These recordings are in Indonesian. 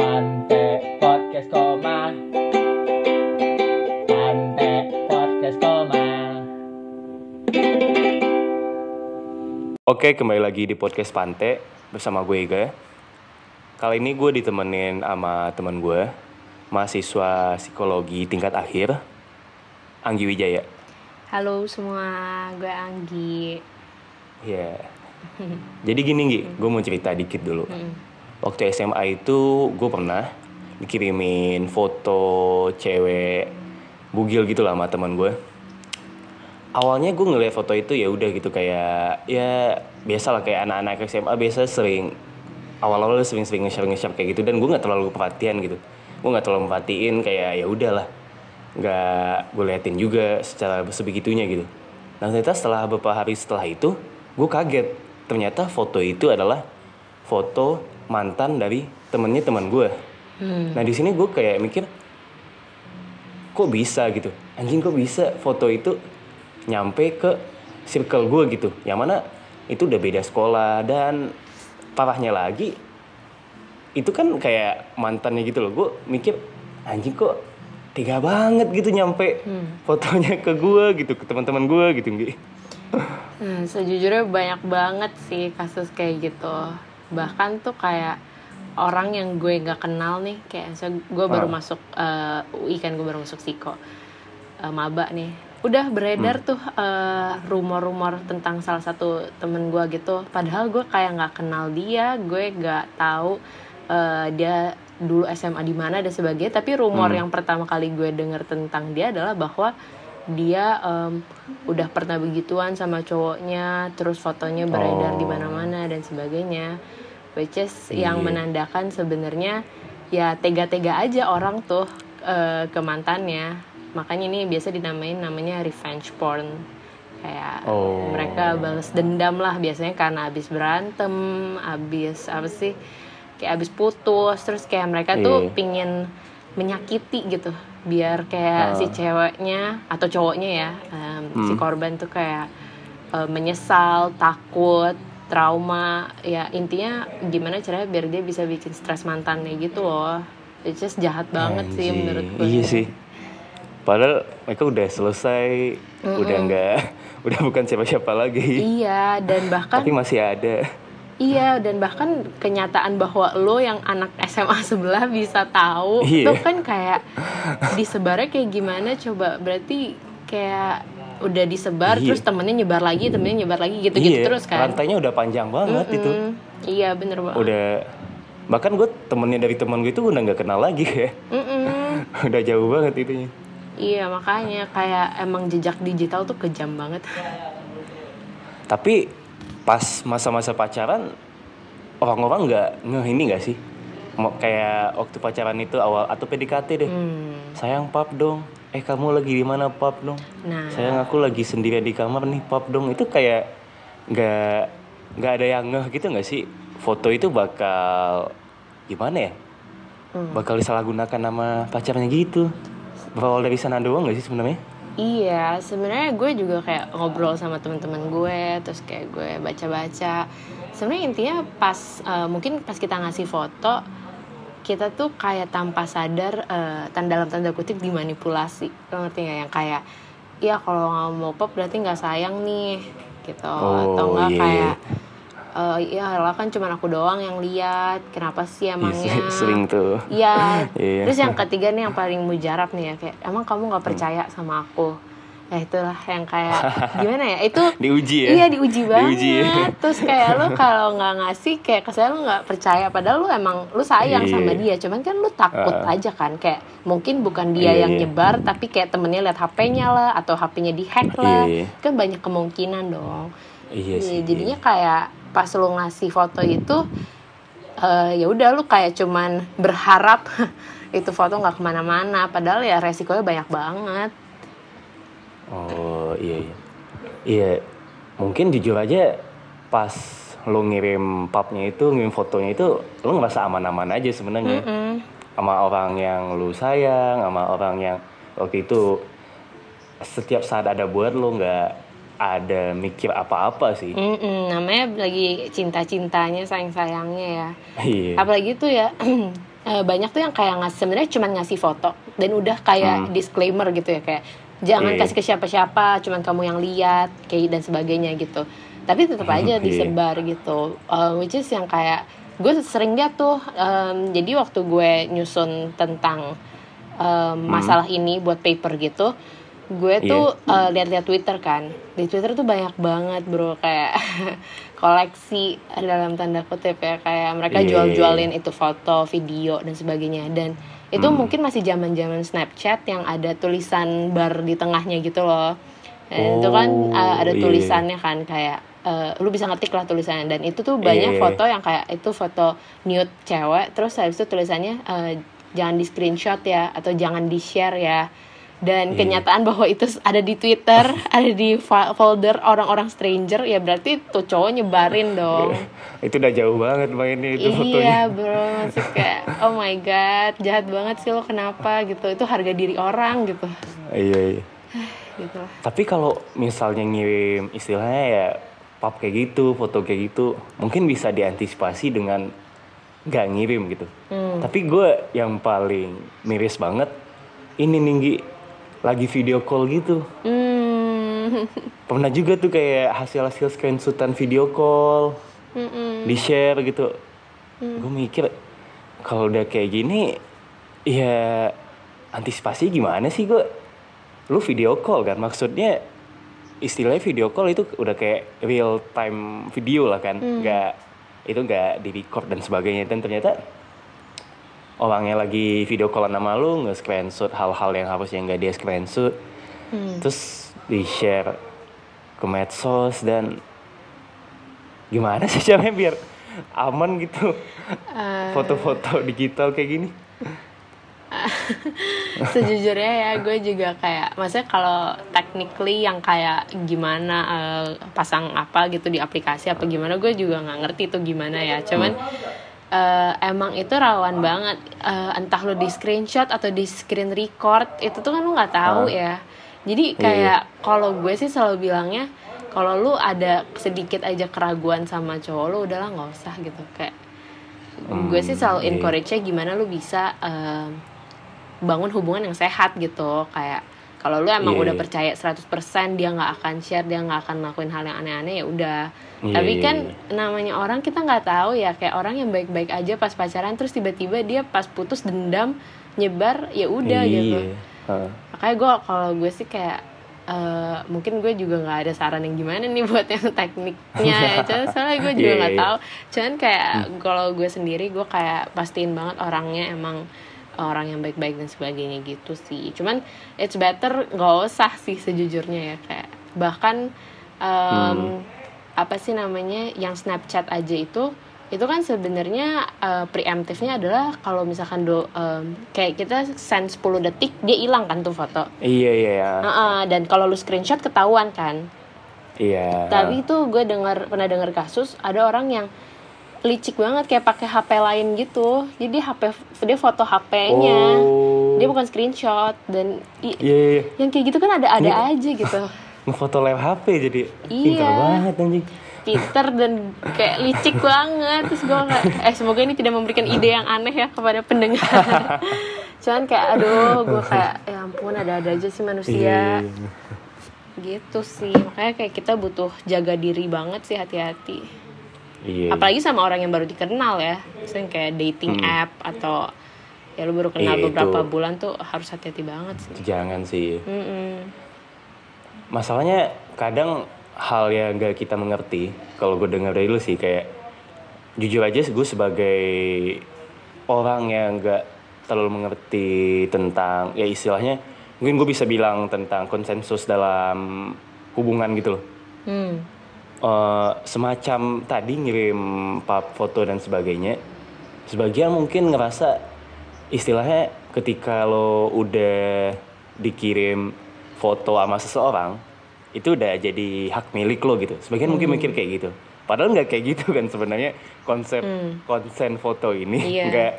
Pante Podcast Koma Pante Podcast Koma Oke, kembali lagi di podcast Pante bersama gue Ega. Kali ini gue ditemenin sama teman gue, mahasiswa psikologi tingkat akhir, Anggi Wijaya. Halo semua, gue Anggi. Ya. Jadi gini Gi, gue mau cerita dikit dulu. Mm. Waktu SMA itu gue pernah dikirimin foto cewek bugil gitu lah sama teman gue. Awalnya gue ngeliat foto itu ya udah gitu kayak ya biasa lah kayak anak-anak SMA biasa sering awal-awal sering-sering nge-share nge-share kayak gitu dan gue nggak terlalu perhatian gitu. Gue nggak terlalu merhatiin kayak ya udahlah nggak gue liatin juga secara sebegitunya gitu. Nah ternyata setelah beberapa hari setelah itu gue kaget ternyata foto itu adalah foto mantan dari temennya teman gue. Hmm. Nah di sini gue kayak mikir, kok bisa gitu? Anjing kok bisa foto itu nyampe ke circle gue gitu? Yang mana itu udah beda sekolah dan parahnya lagi itu kan kayak mantannya gitu loh. Gue mikir anjing kok tega banget gitu nyampe fotonya ke gue gitu ke teman-teman gue gitu Nggi. Nah, sejujurnya banyak banget sih kasus kayak gitu. Bahkan tuh kayak orang yang gue nggak kenal nih, kayak misalnya gue baru Ah. masuk eh, UI kan gue baru masuk psiko, eh, maba nih. Udah beredar tuh eh, rumor-rumor tentang salah satu temen gue gitu. Padahal gue kayak nggak kenal dia, gue nggak tahu eh, dia dulu SMA di mana dan sebagainya. Tapi rumor Hmm. yang pertama kali gue denger tentang dia adalah bahwa dia em, udah pernah begituan sama cowoknya, terus fotonya beredar di Oh. mana-mana dan sebagainya. Which is Iya. yang menandakan sebenarnya ya tega-tega aja orang tuh eh, ke mantannya. Makanya ini biasa dinamain namanya revenge porn. Kayak Oh. mereka balas dendam lah biasanya karena abis berantem, abis apa sih? Kayak abis putus, terus kayak mereka tuh Iya. pingin menyakiti gitu biar kayak Ah. si ceweknya atau cowoknya ya si Hmm. korban tuh kayak eh, menyesal takut trauma ya intinya gimana caranya biar dia bisa bikin stres mantannya gitu loh it's just jahat banget sih Anjing. menurut gue Iya sih. Padahal mereka udah selesai, udah nggak, udah bukan siapa-siapa lagi. iya dan bahkan Tapi masih ada. Iya dan bahkan kenyataan bahwa lo yang anak SMA sebelah bisa tahu Iya. itu kan kayak disebarnya kayak gimana coba berarti kayak udah disebar Iya. terus temennya nyebar lagi temennya nyebar lagi gitu-gitu Iya, terus kan Rantainya udah panjang banget itu. Mm, iya bener banget Udah bahkan gue temennya dari teman gue itu udah nggak kenal lagi ya. Mm-mm. udah jauh banget itunya. iya makanya kayak emang jejak digital tuh kejam banget Tapi pas masa-masa pacaran orang-orang nggak ngeh ini nggak sih? Mau kayak waktu pacaran itu awal atau PDKT deh. Hmm. Sayang pap dong. Eh kamu lagi di mana pap dong? nah Sayang aku lagi sendirian di kamar nih pap dong. Itu kayak nggak nggak ada yang ngeh gitu nggak sih? Foto itu bakal gimana ya? Hmm. Bakal disalahgunakan nama pacarnya gitu. Berawal dari sana doang nggak sih sebenarnya? Iya, sebenarnya gue juga kayak ngobrol sama teman-teman gue, terus kayak gue baca-baca. Sebenarnya intinya pas eh, mungkin pas kita ngasih foto, kita tuh kayak tanpa sadar eh, tanda dalam tanda kutip dimanipulasi. Lo ngerti nggak yang kayak, ya kalau nggak mau pop berarti nggak sayang nih, gitu. Atau Oh, nggak iya, kayak, eh ya lah kan cuma aku doang yang lihat, kenapa sih emangnya? Iya, sering tuh. Iya. Iya. Terus yang ketiga nih yang paling mujarab nih ya kayak emang kamu nggak percaya sama aku. Ya itulah yang kayak gimana ya? Itu Diuji ya? Iya diuji banget. Diuji ya? Terus kayak lu kalau nggak ngasih kayak kesannya lu nggak percaya padahal lu emang lu sayang Iya. sama dia. Cuman kan lu takut Ah. aja kan kayak mungkin bukan dia Iya, yang iya. nyebar tapi kayak temennya lihat HP-nya lah atau HP-nya dihack lah. Iya, iya. Kan banyak kemungkinan dong. Iya sih. Iya, jadinya kayak pas lu ngasih foto itu eh, ya udah lu kayak cuman berharap itu foto nggak ke mana-mana padahal ya resikonya banyak banget Oh iya iya. Iya mungkin jujur aja pas lo ngirim papnya itu ngirim fotonya itu lo ngerasa aman-aman aja sebenarnya Mm-mm. sama orang yang lu sayang sama orang yang waktu itu setiap saat ada buat lo nggak ada mikir apa-apa sih. Mm-mm, namanya lagi cinta-cintanya sayang-sayangnya ya Iya. apalagi tuh ya eh, banyak tuh yang kayak ngasih sebenarnya cuma ngasih foto dan udah kayak disclaimer gitu ya kayak jangan Iya. kasih ke siapa-siapa cuman kamu yang lihat kayak dan sebagainya gitu tapi tetap aja Iya. disebar gitu Eh, which is yang kayak gue sering lihat tuh em, jadi waktu gue nyusun tentang em, masalah ini buat paper gitu gue tuh eh, lihat-lihat Twitter kan di Twitter tuh banyak banget bro kayak koleksi dalam tanda kutip ya kayak mereka Iya. jual-jualin itu foto video dan sebagainya dan itu Hmm. mungkin masih zaman-zaman Snapchat yang ada tulisan bar di tengahnya gitu loh dan itu kan Oh, uh, ada iya. tulisannya kan kayak uh, lu bisa ngetik lah tulisannya dan itu tuh banyak Iya. foto yang kayak itu foto nude cewek terus habis itu tulisannya uh, jangan di screenshot ya atau jangan di share ya dan Iya. kenyataan bahwa itu ada di Twitter ada di folder orang-orang stranger ya berarti tuh cowok nyebarin dong. Itu udah jauh banget mainnya itu iya fotonya. bro. Maksud kayak oh my god jahat banget sih lo kenapa gitu? Itu harga diri orang gitu. Iya iya. Gitu lah. Tapi kalau misalnya ngirim istilahnya ya pap kayak gitu, foto kayak gitu, mungkin bisa diantisipasi dengan nggak ngirim gitu. Hmm. Tapi gue yang paling miris banget ini Ninggi lagi video call gitu. hmm Pernah juga tuh kayak hasil-hasil screenshotan video call Mm-mm. di share gitu. Hmm. Gue mikir kalau udah kayak gini ya antisipasi gimana sih gue? Lu video call kan maksudnya istilahnya video call itu udah kayak real time video lah kan, Hmm. nggak itu nggak di record dan sebagainya dan ternyata orangnya lagi video call sama lu nge screenshot hal-hal yang harusnya nggak dia screenshot. Hmm. terus di share ke medsos dan gimana sih caranya biar aman gitu? Eh, foto-foto digital kayak gini. Sejujurnya ya gue juga kayak maksudnya kalau technically yang kayak gimana eh, pasang apa gitu di aplikasi apa gimana gue juga nggak ngerti itu gimana ya. Cuman eh, emang itu rawan banget. Eh, entah lo di screenshot atau di screen record itu tuh kan lo nggak tahu ya. Jadi kayak kalau gue sih selalu bilangnya kalau lu ada sedikit aja keraguan sama cowok lu udahlah nggak usah gitu. Kayak gue sih selalu iya. encourage-nya gimana lu bisa em, bangun hubungan yang sehat gitu. Kayak kalau lu emang Iya, udah iya. percaya 100% dia nggak akan share dia nggak akan ngelakuin hal yang aneh-aneh ya udah Iya, tapi iya, kan iya. namanya orang kita nggak tahu ya kayak orang yang baik-baik aja pas pacaran terus tiba-tiba dia pas putus dendam nyebar ya udah gitu Iya. Heeh. makanya gue kalau gue sih kayak eh, mungkin gue juga nggak ada saran yang gimana nih buat yang tekniknya ya Cuman soalnya gue juga nggak iya. tahu cuman kayak kalau gue sendiri gue kayak pastiin banget orangnya emang orang yang baik-baik dan sebagainya gitu sih. Cuman it's better nggak usah sih sejujurnya ya kayak. Bahkan em, apa sih namanya yang Snapchat aja itu itu kan sebenarnya eh, preemptifnya adalah kalau misalkan do em, kayak kita send 10 detik dia hilang kan tuh foto. Iya iya iya. Heeh, dan kalau lu screenshot ketahuan kan. Iya. Tapi itu gue dengar pernah dengar kasus ada orang yang licik banget kayak pakai HP lain gitu. Jadi HP dia foto HP-nya Oh. dia bukan screenshot dan i- iya iya, iya. yang kayak gitu kan ada ada aja gitu. Ngefoto lewat HP jadi Iya. pintar banget anjing. Pinter dan kayak licik banget. Terus gue kayak eh semoga ini tidak memberikan ide yang aneh ya kepada pendengar. Cuman kayak aduh gue kayak ya ampun ada-ada aja sih manusia. Iya, iya. gitu sih. Makanya kayak kita butuh jaga diri banget sih hati-hati Iya. apalagi sama orang yang baru dikenal ya misalnya kayak dating app atau ya lu baru kenal Hmm. Iya, beberapa itu. bulan tuh harus hati-hati banget sih Jangan sih. Mm-mm. Masalahnya kadang hal yang gak kita mengerti. Kalau gue dengar dari lu sih kayak jujur aja gue sebagai orang yang gak terlalu mengerti tentang ya istilahnya mungkin gue bisa bilang tentang konsensus dalam hubungan gitu loh. Hmm. Eh, semacam tadi ngirim pap foto dan sebagainya sebagian mungkin ngerasa istilahnya ketika lo udah dikirim foto sama seseorang itu udah jadi hak milik lo gitu. Sebagian mungkin mikir kayak gitu. Padahal nggak kayak gitu kan sebenarnya konsep konsen foto ini. Iya. nggak.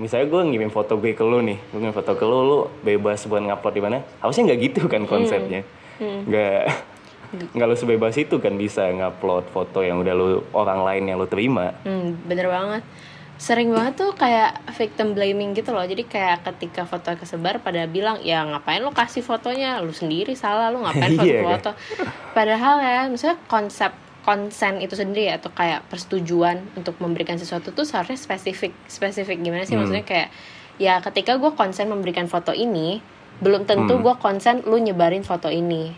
Misalnya gue ngirim foto gue ke lo nih gue ngirim foto ke lo lo bebas buat ngupload di mana? Harusnya nggak gitu kan konsepnya. Nggak nggak lo sebebas itu kan bisa ngupload foto yang udah lo orang lain yang lo terima. Hmm, bener banget. sering banget tuh kayak victim blaming gitu loh. Jadi kayak ketika foto kesebar pada bilang ya ngapain lo kasih fotonya? Lu sendiri salah lu ngapain Iya, foto-foto? padahal ya misalnya konsep konsen itu sendiri atau kayak persetujuan untuk memberikan sesuatu tuh seharusnya spesifik spesifik. Gimana sih Hmm. maksudnya? Kayak ya ketika gue konsen memberikan foto ini belum tentu Hmm. gue konsen lu nyebarin foto ini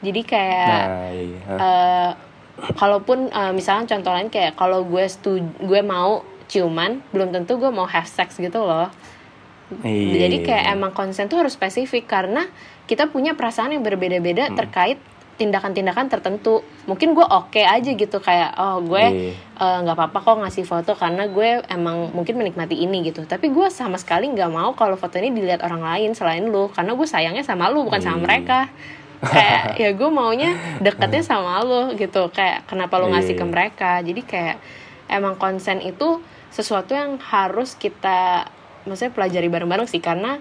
jadi kayak nah iya eh kalaupun eh, misalnya contoh lain kayak kalau gue setuju gue mau ciuman belum tentu gue mau have sex gitu loh Iya, jadi kayak iya. emang konsen tuh harus spesifik karena kita punya perasaan yang berbeda-beda Hmm. terkait tindakan-tindakan tertentu mungkin gue oke aja gitu kayak oh gue Iya. eh, nggak apa-apa kok ngasih foto karena gue emang mungkin menikmati ini gitu tapi gue sama sekali nggak mau kalau foto ini dilihat orang lain selain lu karena gue sayangnya sama lu bukan sama Iya. mereka kayak ya gue maunya deketnya sama lu gitu kayak kenapa lu ngasih ke Iya. mereka jadi kayak emang konsen itu sesuatu yang harus kita maksudnya pelajari bareng-bareng sih karena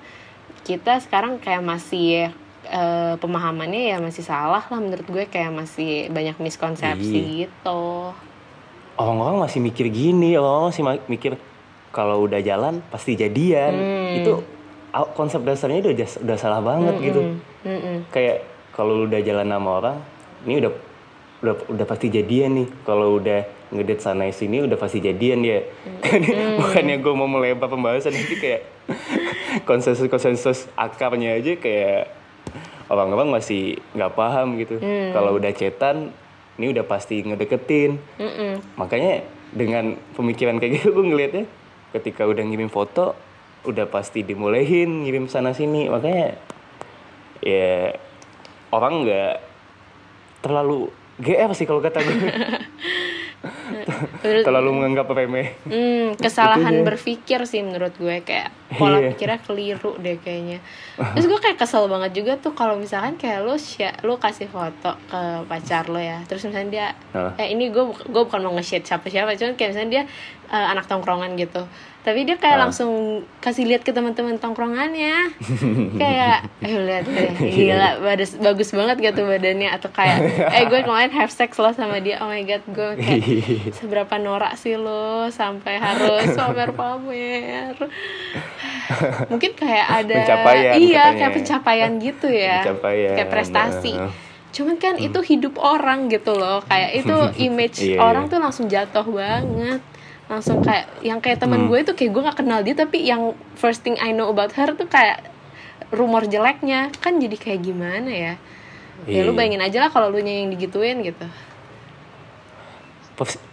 kita sekarang kayak masih eh, pemahamannya ya masih salah lah menurut gue kayak masih banyak miskonsepsi Iya. gitu orang-orang masih mikir gini orang masih ma- mikir kalau udah jalan pasti jadian Hmm. itu konsep dasarnya udah udah salah banget gitu Mm-mm. Mm-mm. kayak kalau lu udah jalan sama orang ini udah udah udah pasti jadian nih. Kalau udah ngedate sana sini udah pasti jadian ya kan bukannya gue mau melebar pembahasan nanti kayak konsensus konsensus akarnya aja kayak orang-orang masih nggak paham gitu. Kalau udah cetan ini udah pasti ngedeketin. Mm-mm. makanya dengan pemikiran kayak gitu gue ngelihatnya ketika udah ngirim foto udah pasti dimulehin ngirim sana sini. Makanya ya orang nggak terlalu GR sih kalau kata gue terlalu menganggap remeh Hmm, kesalahan berpikir sih menurut gue kayak pola Iya. pikirnya keliru deh kayaknya. Terus gue kayak kesel banget juga tuh kalau misalkan kayak lu lu kasih foto ke pacar lo ya. Terus misalnya dia eh ini gue gue bukan mau nge-shade siapa-siapa, cuman kayak misalnya dia eh, anak tongkrongan gitu. Tapi dia kayak Ah. langsung kasih lihat ke teman-teman tongkrongannya. kayak eh lihat deh, gila bagus bagus banget gitu badannya atau kayak eh gue kemarin have sex lo sama dia. Oh my god, gue kayak seberapa norak sih lo sampai harus pamer-pamer mungkin kayak ada Pencapaian iya katanya. kayak pencapaian gitu ya Pencapaian, kayak prestasi nah. cuman kan itu hidup orang gitu loh kayak itu image Iya, orang iya. tuh langsung jatuh banget langsung kayak yang kayak teman Hmm. gue itu kayak gue gak kenal dia tapi yang first thing I know about her tuh kayak rumor jeleknya kan jadi kayak gimana ya ya lu Iya. bayangin aja lah kalau lu yang digituin gitu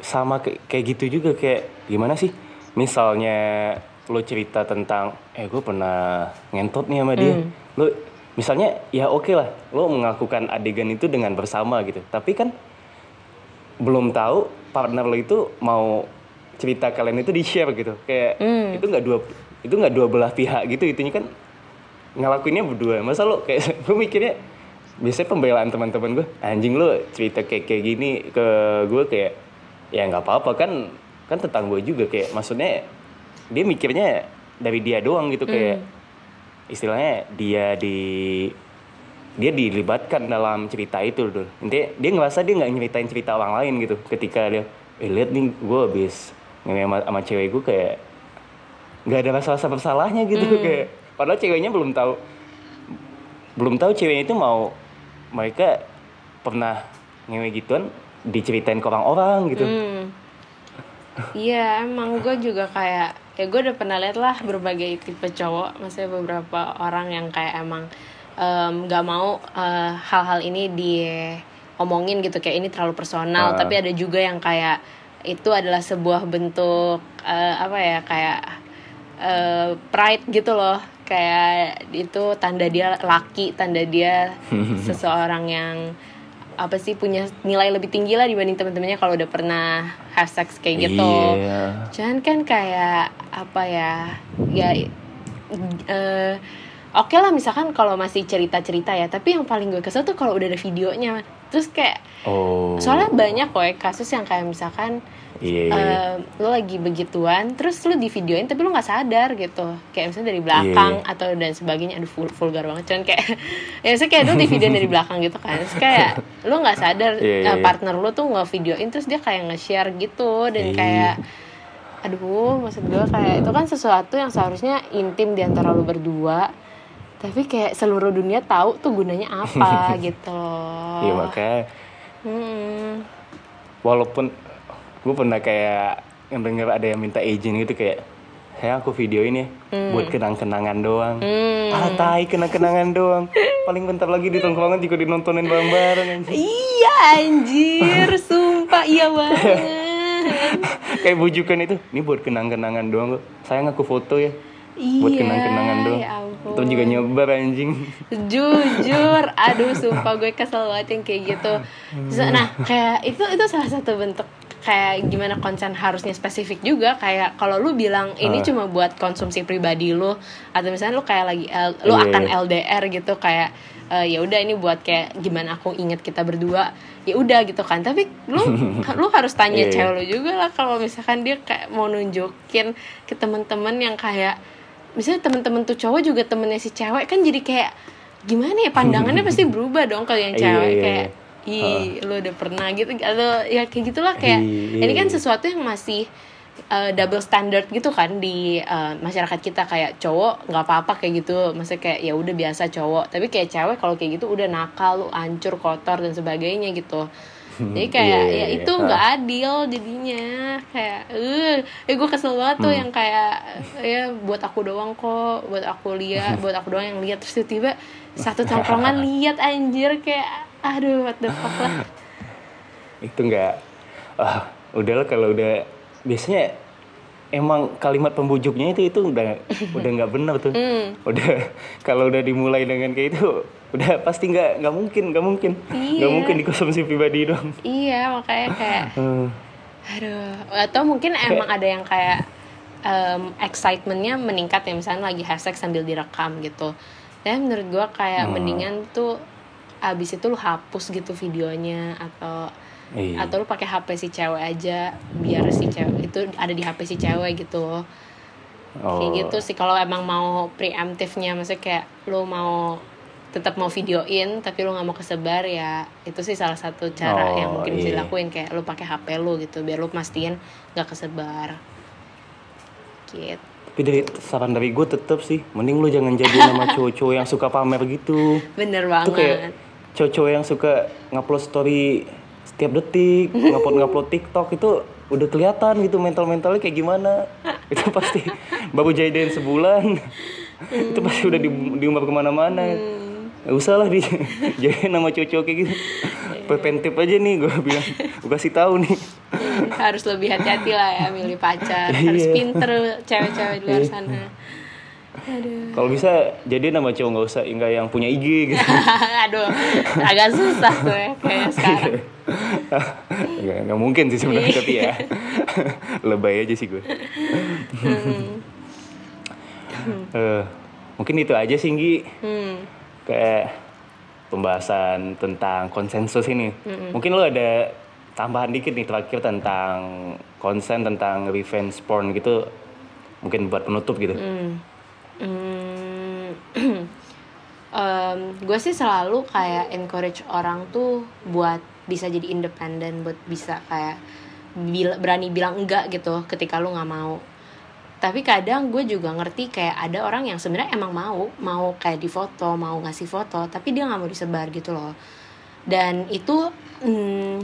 sama kayak kayak gitu juga kayak gimana sih misalnya lo cerita tentang eh gue pernah ngentot nih sama dia Hmm. lo misalnya ya oke lah lo melakukan adegan itu dengan bersama gitu tapi kan belum tahu partner lo itu mau cerita kalian itu di share gitu. Kayak Hmm. itu nggak dua itu nggak dua belah pihak gitu itunya kan ngelakuinnya berdua. Masa lo kayak gue mikirnya biasanya pembelaan teman-teman gue anjing lo cerita kayak kayak gini ke gue kayak ya nggak apa-apa kan kan tentang gue juga. Kayak maksudnya dia mikirnya dari dia doang gitu kayak istilahnya dia di dia dilibatkan dalam cerita itu tuh intinya dia ngerasa dia nggak nyeritain cerita orang lain gitu ketika dia eh lihat nih gue habis sama, sama cewek gue kayak nggak ada rasa-rasa bersalahnya gitu kayak padahal ceweknya belum tahu belum tahu ceweknya itu mau mereka pernah ngewe gituan diceritain ke orang-orang gitu Hmm. Iya emang gue juga kayak ya gue udah pernah lihat lah berbagai tipe cowok, maksudnya beberapa orang yang kayak emang em, nggak mau eh, hal-hal ini diomongin gitu kayak ini terlalu personal, Ah. tapi ada juga yang kayak itu adalah sebuah bentuk eh, apa ya kayak eh, pride gitu loh, kayak itu tanda dia laki, tanda dia seseorang yang apa sih punya nilai lebih tinggi lah dibanding teman-temannya kalau udah pernah have sex kayak gitu. Iya. Jangan kan kayak apa ya ya eh oke lah misalkan kalau masih cerita-cerita ya, tapi yang paling gue kesel tuh kalau udah ada videonya. Terus kayak oh soalnya banyak kok kasus yang kayak misalkan iya, iya, iya. eh, lo lagi begituan terus lo di videoin tapi lo nggak sadar gitu kayak misalnya dari belakang Iya, atau dan sebagainya aduh vul- vulgar banget cuman kayak ya misalnya kayak lo di videoin dari belakang gitu kan terus kayak lo nggak sadar eh, iya. partner lo tuh nge videoin terus dia kayak nge-share gitu dan Iya. kayak aduh maksud gue kayak itu kan sesuatu yang seharusnya intim di antara lu berdua tapi kayak seluruh dunia tahu tuh gunanya apa gitu loh Iya makanya Hmm. walaupun gue pernah kayak denger ada yang minta izin gitu kayak saya aku videoin ya buat kenang-kenangan doang. Hmm. Ah tai kenang-kenangan doang. Paling bentar lagi di tongkrongan juga dinontonin bareng-bareng. Iya anjir, sumpah iya banget. Kayak bujukan itu, ini buat kenang-kenangan doang kok. Sayang aku foto ya. Buat Iya, kenang-kenangan doang. ya ampun. Terus juga nyebar anjing. Jujur, aduh sumpah gue kesel banget yang kayak gitu. Nah, kayak itu itu salah satu bentuk kayak gimana konsen harusnya spesifik juga kayak kalau lu bilang ini Ah. cuma buat konsumsi pribadi lu atau misalnya lu kayak lagi L- lu Iya, akan iya. LDR gitu kayak eh, ya udah ini buat kayak gimana aku inget kita berdua ya udah gitu kan tapi lu lu harus tanya Iya, iya. cewek lu juga lah kalau misalkan dia kayak mau nunjukin ke teman-teman yang kayak misalnya temen-temen tuh cowok juga temennya si cewek kan jadi kayak gimana ya pandangannya pasti berubah dong kalau yang Iya, cewek iya, kayak iya. ih lu udah pernah gitu atau ya kayak gitulah kayak Iya, ini kan iya. sesuatu yang masih uh, double standard gitu kan di uh, masyarakat kita kayak cowok nggak apa-apa kayak gitu maksudnya kayak ya udah biasa cowok tapi kayak cewek kalau kayak gitu udah nakal lu hancur kotor dan sebagainya gitu jadi kayak Iya, iya, ya iya. itu nggak adil jadinya. Kayak eh eh gue kesel banget tuh Hmm. yang kayak ya buat aku doang kok buat aku lihat buat aku doang yang lihat. Terus tiba-tiba satu tongkrongan lihat anjir kayak aduh what the fuck lah. Itu nggak ah udahlah kalau udah biasanya emang kalimat pembujuknya itu itu udah udah nggak benar tuh Hmm. udah kalau udah dimulai dengan kayak itu udah pasti nggak nggak mungkin nggak mungkin nggak Iya. mungkin dikonsumsi pribadi dong iya makanya kayak. Aduh, atau mungkin emang ada yang kayak um, excitementnya meningkat ya misalnya lagi hashtag sambil direkam gitu. Dan menurut gua kayak Hmm. mendingan tuh abis itu lu hapus gitu videonya atau Iya. atau lu pakai HP si cewek aja biar si cewek itu ada di HP si cewek gitu. Kayak Oh. gitu sih kalau emang mau preemptifnya maksudnya kayak lu mau tetap mau videoin tapi lu nggak mau kesebar ya itu sih salah satu cara Oh, yang mungkin bisa iya. dilakuin kayak lu pakai HP lu gitu biar lu pastiin nggak kesebar gitu tapi dari saran dari gue tetap sih mending lu jangan jadi nama cowok-cowok yang suka pamer gitu bener itu kayak banget cowok-cowok yang suka ngupload story setiap detik ngupload ngupload TikTok itu udah kelihatan gitu mental mentalnya kayak gimana. Itu pasti baru jadian sebulan. Itu pasti udah di, diumbar ke mana-mana. Gak usah lah di jadi nama cowok-cowok kayak gitu. Preventif aja nih gue bilang. Gue kasih tahu nih. Hmm, harus lebih hati-hati lah ya milih pacar. Harus Iya. pinter cewek-cewek di luar sana. aduh kalau bisa jadi nama cowok nggak usah nggak yang punya IG gitu. Aduh agak susah tuh ya kayak sekarang. Nggak nggak mungkin sih sebenarnya tapi ya. Lebay aja sih gue. Eh, mungkin itu aja sih Nggi hmm. kayak pembahasan tentang konsensus ini. Mungkin lo ada tambahan dikit nih terakhir tentang konsen tentang revenge porn gitu mungkin buat penutup gitu. Hmm. Hmm. Em, gue sih selalu kayak encourage orang tuh buat bisa jadi independen, buat bisa kayak bil- berani bilang enggak gitu ketika lu nggak mau. Tapi kadang gue juga ngerti kayak ada orang yang sebenarnya emang mau, mau kayak di foto, mau ngasih foto, tapi dia nggak mau disebar gitu loh. Dan itu hmm,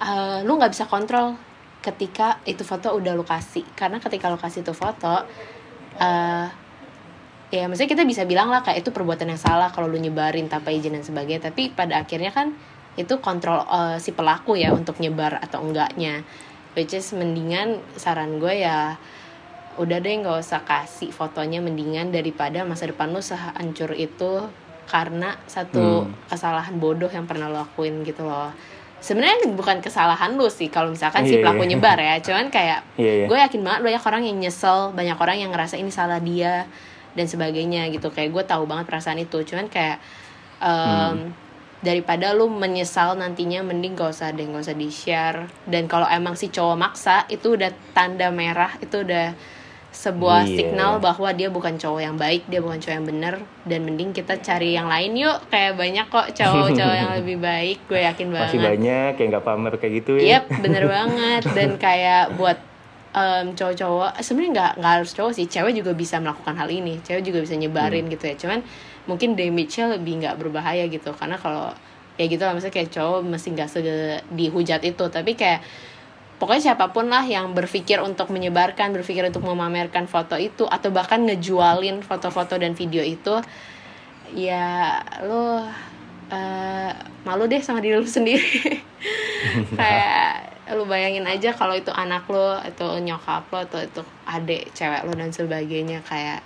eh, lu nggak bisa kontrol ketika itu foto udah lu kasih, karena ketika lu kasih itu foto eh ya maksudnya kita bisa bilang lah kayak itu perbuatan yang salah kalau lu nyebarin tanpa izin dan sebagainya. Tapi pada akhirnya kan itu kontrol eh, si pelaku ya untuk nyebar atau enggaknya. Which is mendingan saran gue ya udah deh nggak usah kasih fotonya mendingan daripada masa depan lu sehancur itu karena satu Hmm. kesalahan bodoh yang pernah lo lakuin gitu loh sebenarnya bukan kesalahan lu sih kalau misalkan si Iya, pelaku iya. nyebar ya. Cuman kayak Iya, iya. gue yakin banget banyak orang yang nyesel banyak orang yang ngerasa ini salah dia dan sebagainya gitu. Kayak gue tahu banget perasaan itu. Cuman kayak em, daripada lu menyesal nantinya mending gak usah deh gak usah di share dan kalau emang si cowok maksa itu udah tanda merah itu udah sebuah Iya. signal bahwa dia bukan cowok yang baik dia bukan cowok yang bener dan mending kita cari yang lain yuk. Kayak banyak kok cowok-cowok yang lebih baik gue yakin banget. masih banyak yang nggak pamer kayak gitu ya. Yep, bener banget. Dan kayak buat em, cowok-cowok sebenarnya nggak nggak harus cowok sih. Cewek juga bisa melakukan hal ini. Cewek juga bisa nyebarin gitu ya. Cuman mungkin damage-nya lebih nggak berbahaya gitu. Karena kalau ya gitu lah misalnya kayak cowok mesti nggak se dihujat itu. Tapi kayak pokoknya siapa pun lah yang berpikir untuk menyebarkan berpikir untuk memamerkan foto itu atau bahkan ngejualin foto-foto dan video itu ya lo eh, malu deh sama diri lu sendiri. Kayak lu bayangin aja kalau itu anak lo atau nyokap lo atau itu adik cewek lo dan sebagainya. Kayak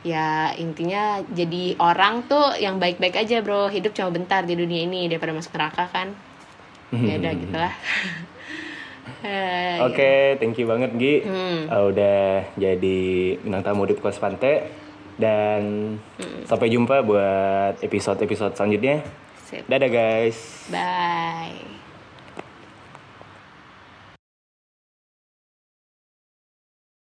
ya intinya jadi orang tuh yang baik-baik aja bro. Hidup cuma bentar di dunia ini daripada masuk neraka kan? Ya udah gitu Oke, thank you banget Gi. Hmm. Uh, udah jadi bintang tamu di Kos Pante dan Hmm. sampai jumpa buat episode-episode selanjutnya. sip. Dadah guys. bye